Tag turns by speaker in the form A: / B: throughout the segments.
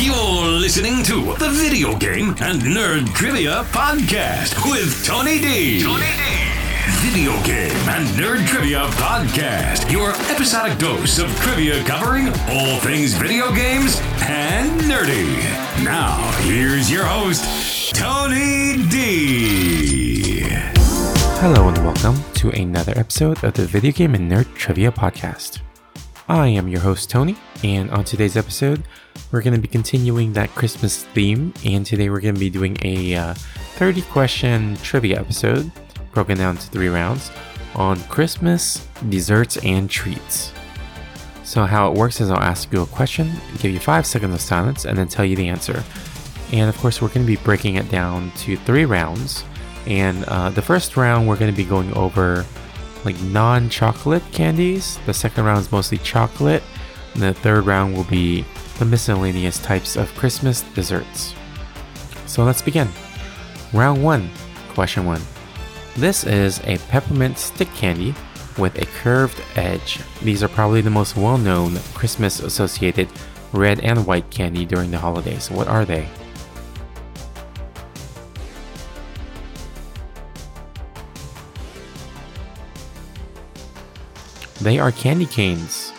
A: You're listening to the Video Game and Nerd Trivia Podcast with Tony D. Tony D. Video Game and Nerd Trivia Podcast. Your episodic dose of trivia covering all things video games and nerdy. Now, here's your host, Tony D.
B: Hello and welcome to another episode of the Video Game and Nerd Trivia Podcast. I am your host Tony, and on today's episode, we're going to be continuing that Christmas theme, and today we're going to be doing a uh, 30 question trivia episode broken down into three rounds on Christmas, desserts, and treats. So, how it works is I'll ask you a question, give you five seconds of silence, and then tell you the answer. And of course, we're going to be breaking it down to three rounds. And uh, the first round, we're going to be going over like non chocolate candies. The second round is mostly chocolate. And the third round will be the miscellaneous types of Christmas desserts. So let's begin. Round 1, question 1. This is a peppermint stick candy with a curved edge. These are probably the most well known Christmas associated red and white candy during the holidays. What are they? They are candy canes.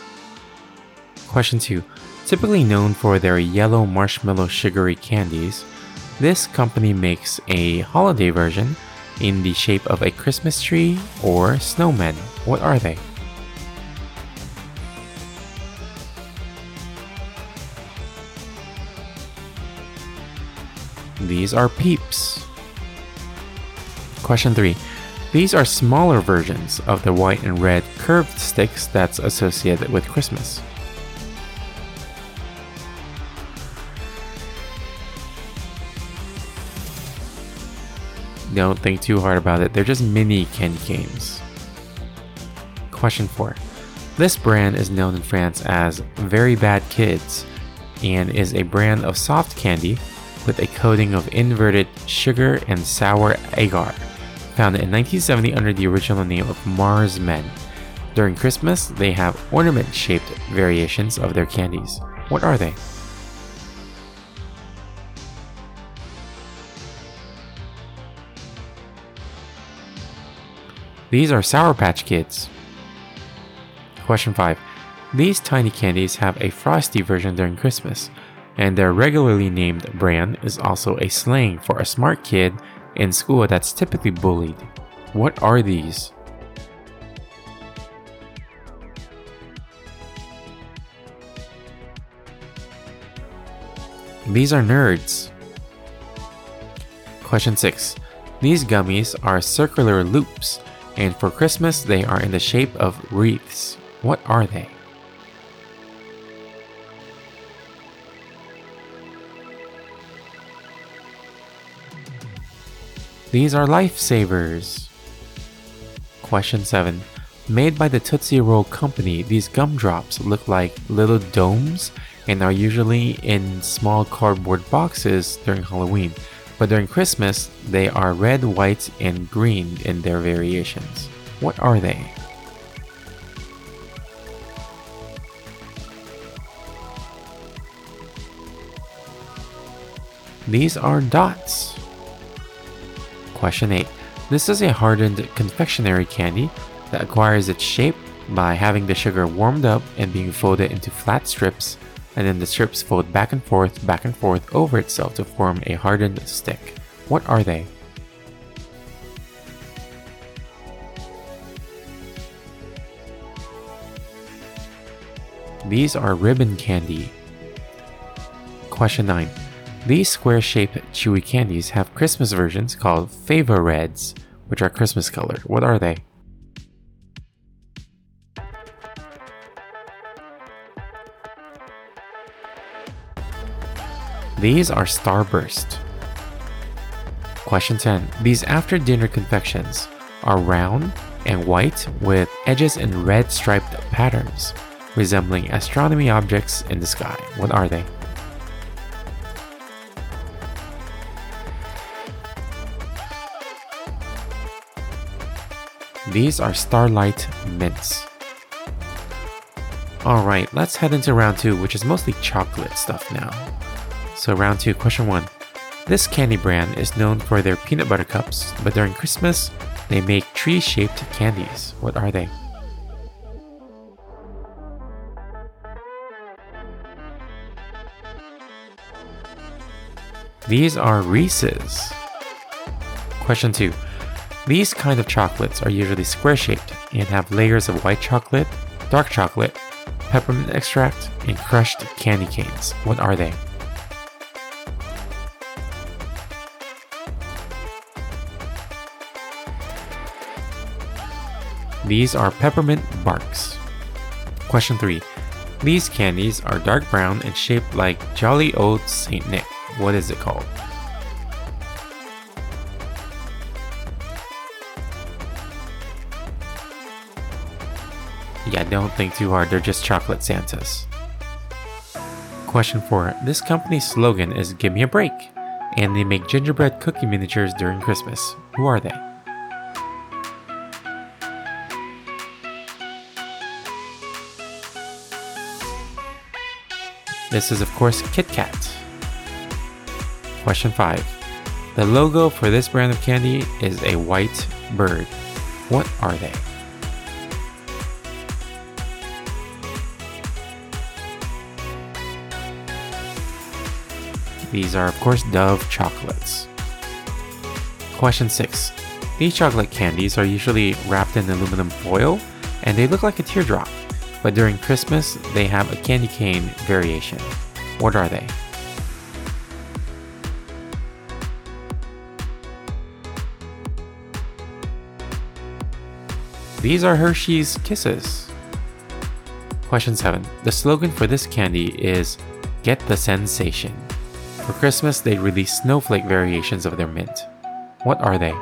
B: Question 2. Typically known for their yellow marshmallow sugary candies, this company makes a holiday version in the shape of a Christmas tree or snowman. What are they? These are peeps. Question 3. These are smaller versions of the white and red curved sticks that's associated with Christmas. Don't think too hard about it, they're just mini candy canes. Question 4. This brand is known in France as Very Bad Kids and is a brand of soft candy with a coating of inverted sugar and sour agar, founded in 1970 under the original name of Mars Men. During Christmas, they have ornament shaped variations of their candies. What are they? These are Sour Patch Kids. Question 5. These tiny candies have a frosty version during Christmas, and their regularly named brand is also a slang for a smart kid in school that's typically bullied. What are these? These are nerds. Question 6. These gummies are circular loops and for Christmas they are in the shape of wreaths. What are they? These are lifesavers. Question 7. Made by the Tootsie Roll Company, these gumdrops look like little domes and are usually in small cardboard boxes during Halloween but during Christmas, they are red, white, and green in their variations. What are they? These are dots. Question 8. This is a hardened confectionery candy that acquires its shape by having the sugar warmed up and being folded into flat strips and then the strips fold back and forth, back and forth over itself to form a hardened stick. What are they? These are ribbon candy. Question 9. These square shaped chewy candies have Christmas versions called Favor Reds, which are Christmas colored. What are they? These are Starburst. Question 10. These after dinner confections are round and white with edges in red striped patterns, resembling astronomy objects in the sky. What are they? These are Starlight Mints. Alright, let's head into round 2, which is mostly chocolate stuff now. So, round two, question one. This candy brand is known for their peanut butter cups, but during Christmas, they make tree shaped candies. What are they? These are Reese's. Question 2. These kind of chocolates are usually square shaped and have layers of white chocolate, dark chocolate, peppermint extract, and crushed candy canes. What are they? These are peppermint barks. Question 3. These candies are dark brown and shaped like Jolly Old St. Nick. What is it called? Yeah, don't think too hard, they're just chocolate Santas. Question 4. This company's slogan is Give Me a Break, and they make gingerbread cookie miniatures during Christmas. Who are they? This is, of course, Kit Kat. Question 5. The logo for this brand of candy is a white bird. What are they? These are, of course, Dove chocolates. Question 6. These chocolate candies are usually wrapped in aluminum foil and they look like a teardrop, but during Christmas they have a candy cane variation. What are they? These are Hershey's Kisses. Question 7. The slogan for this candy is Get the Sensation. For Christmas, they release snowflake variations of their mint. What are they?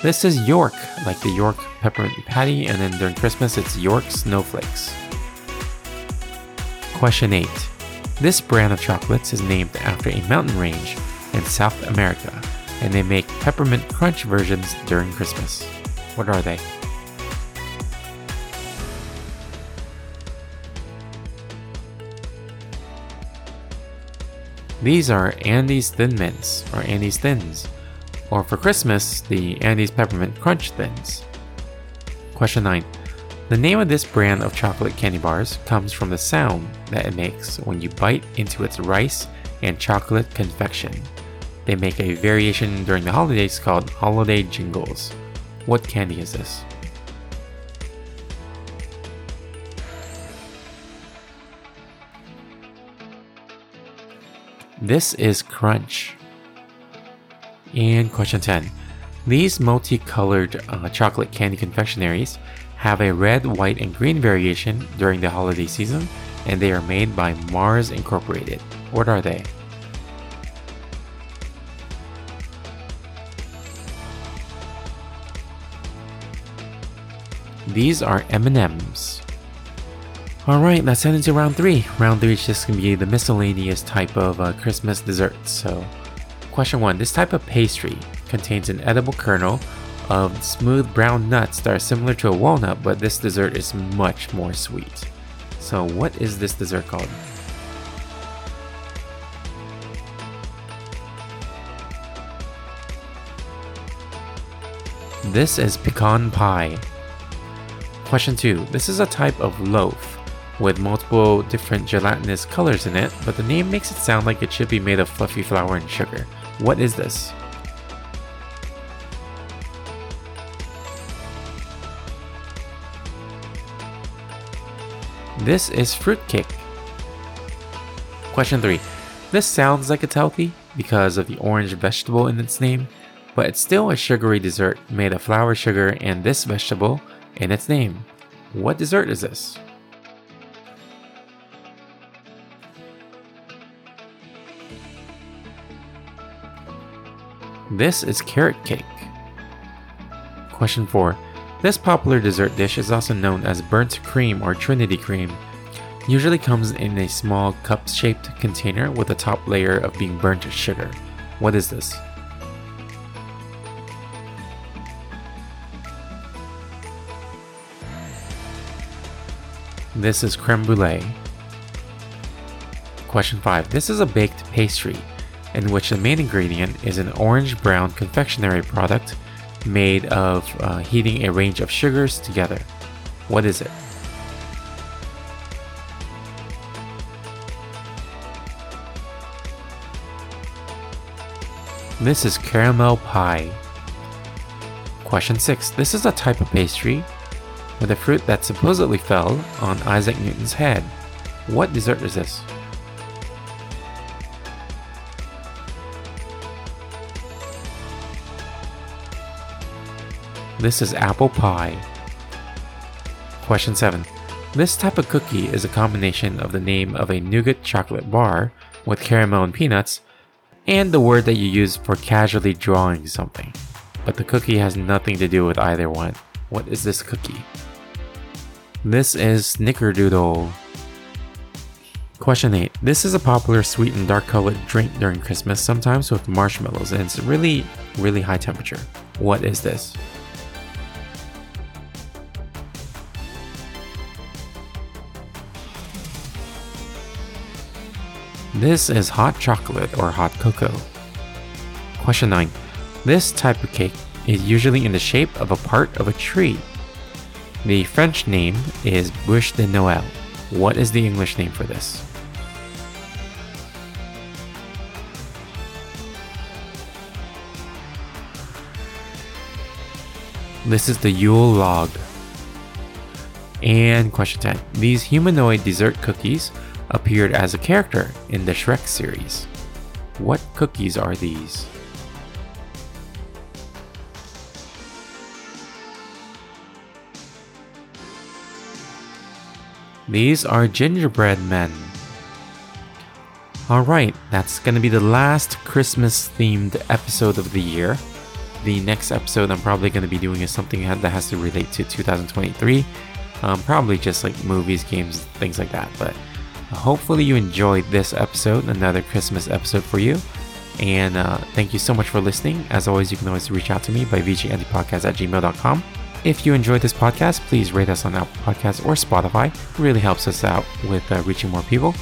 B: This is York, like the York peppermint patty, and then during Christmas it's York snowflakes. Question 8. This brand of chocolates is named after a mountain range in South America, and they make peppermint crunch versions during Christmas. What are they? These are Andes Thin Mints, or Andes Thins, or for Christmas, the Andes Peppermint Crunch Thins. Question 9. The name of this brand of chocolate candy bars comes from the sound that it makes when you bite into its rice and chocolate confection. They make a variation during the holidays called Holiday Jingles. What candy is this? This is Crunch. And question 10. These multicolored uh, chocolate candy confectionaries have a red, white, and green variation during the holiday season, and they are made by Mars Incorporated. What are they? These are M&Ms. Alright, let's head into round 3. Round 3 is just going to be the miscellaneous type of uh, Christmas desserts. So, question 1. This type of pastry contains an edible kernel of smooth brown nuts that are similar to a walnut, but this dessert is much more sweet. So, what is this dessert called? This is pecan pie. Question 2. This is a type of loaf with multiple different gelatinous colors in it, but the name makes it sound like it should be made of fluffy flour and sugar. What is this? This is fruitcake. Question 3. This sounds like it's healthy because of the orange vegetable in its name, but it's still a sugary dessert made of flour, sugar, and this vegetable in its name. What dessert is this? This is carrot cake. Question 4. This popular dessert dish is also known as burnt cream or trinity cream. Usually comes in a small cup-shaped container with a top layer of being burnt sugar. What is this? This is creme brulee. Question 5. This is a baked pastry in which the main ingredient is an orange brown confectionery product made of uh, heating a range of sugars together. What is it? This is caramel pie. Question 6. This is a type of pastry with a fruit that supposedly fell on Isaac Newton's head. What dessert is this? This is apple pie. Question 7. This type of cookie is a combination of the name of a nougat chocolate bar with caramel and peanuts and the word that you use for casually drawing something. But the cookie has nothing to do with either one. What is this cookie? This is Snickerdoodle. Question 8. This is a popular sweet and dark colored drink during Christmas, sometimes with marshmallows, and it's really, really high temperature. What is this? This is hot chocolate or hot cocoa. Question 9. This type of cake is usually in the shape of a part of a tree. The French name is Bûche de Noël. What is the English name for this? This is the Yule log. And question 10. These humanoid dessert cookies appeared as a character in the Shrek series. What cookies are these? These are gingerbread men. Alright, that's gonna be the last Christmas themed episode of the year. The next episode I'm probably gonna be doing is something that has to relate to 2023. Um, probably just like movies, games, things like that. But hopefully you enjoyed this episode, another Christmas episode for you. And uh, thank you so much for listening. As always, you can always reach out to me by vgntpodcast at gmail.com. If you enjoyed this podcast, please rate us on Apple Podcasts or Spotify. It really helps us out with uh, reaching more people.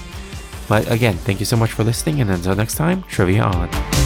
B: But again, thank you so much for listening, and until next time, trivia on.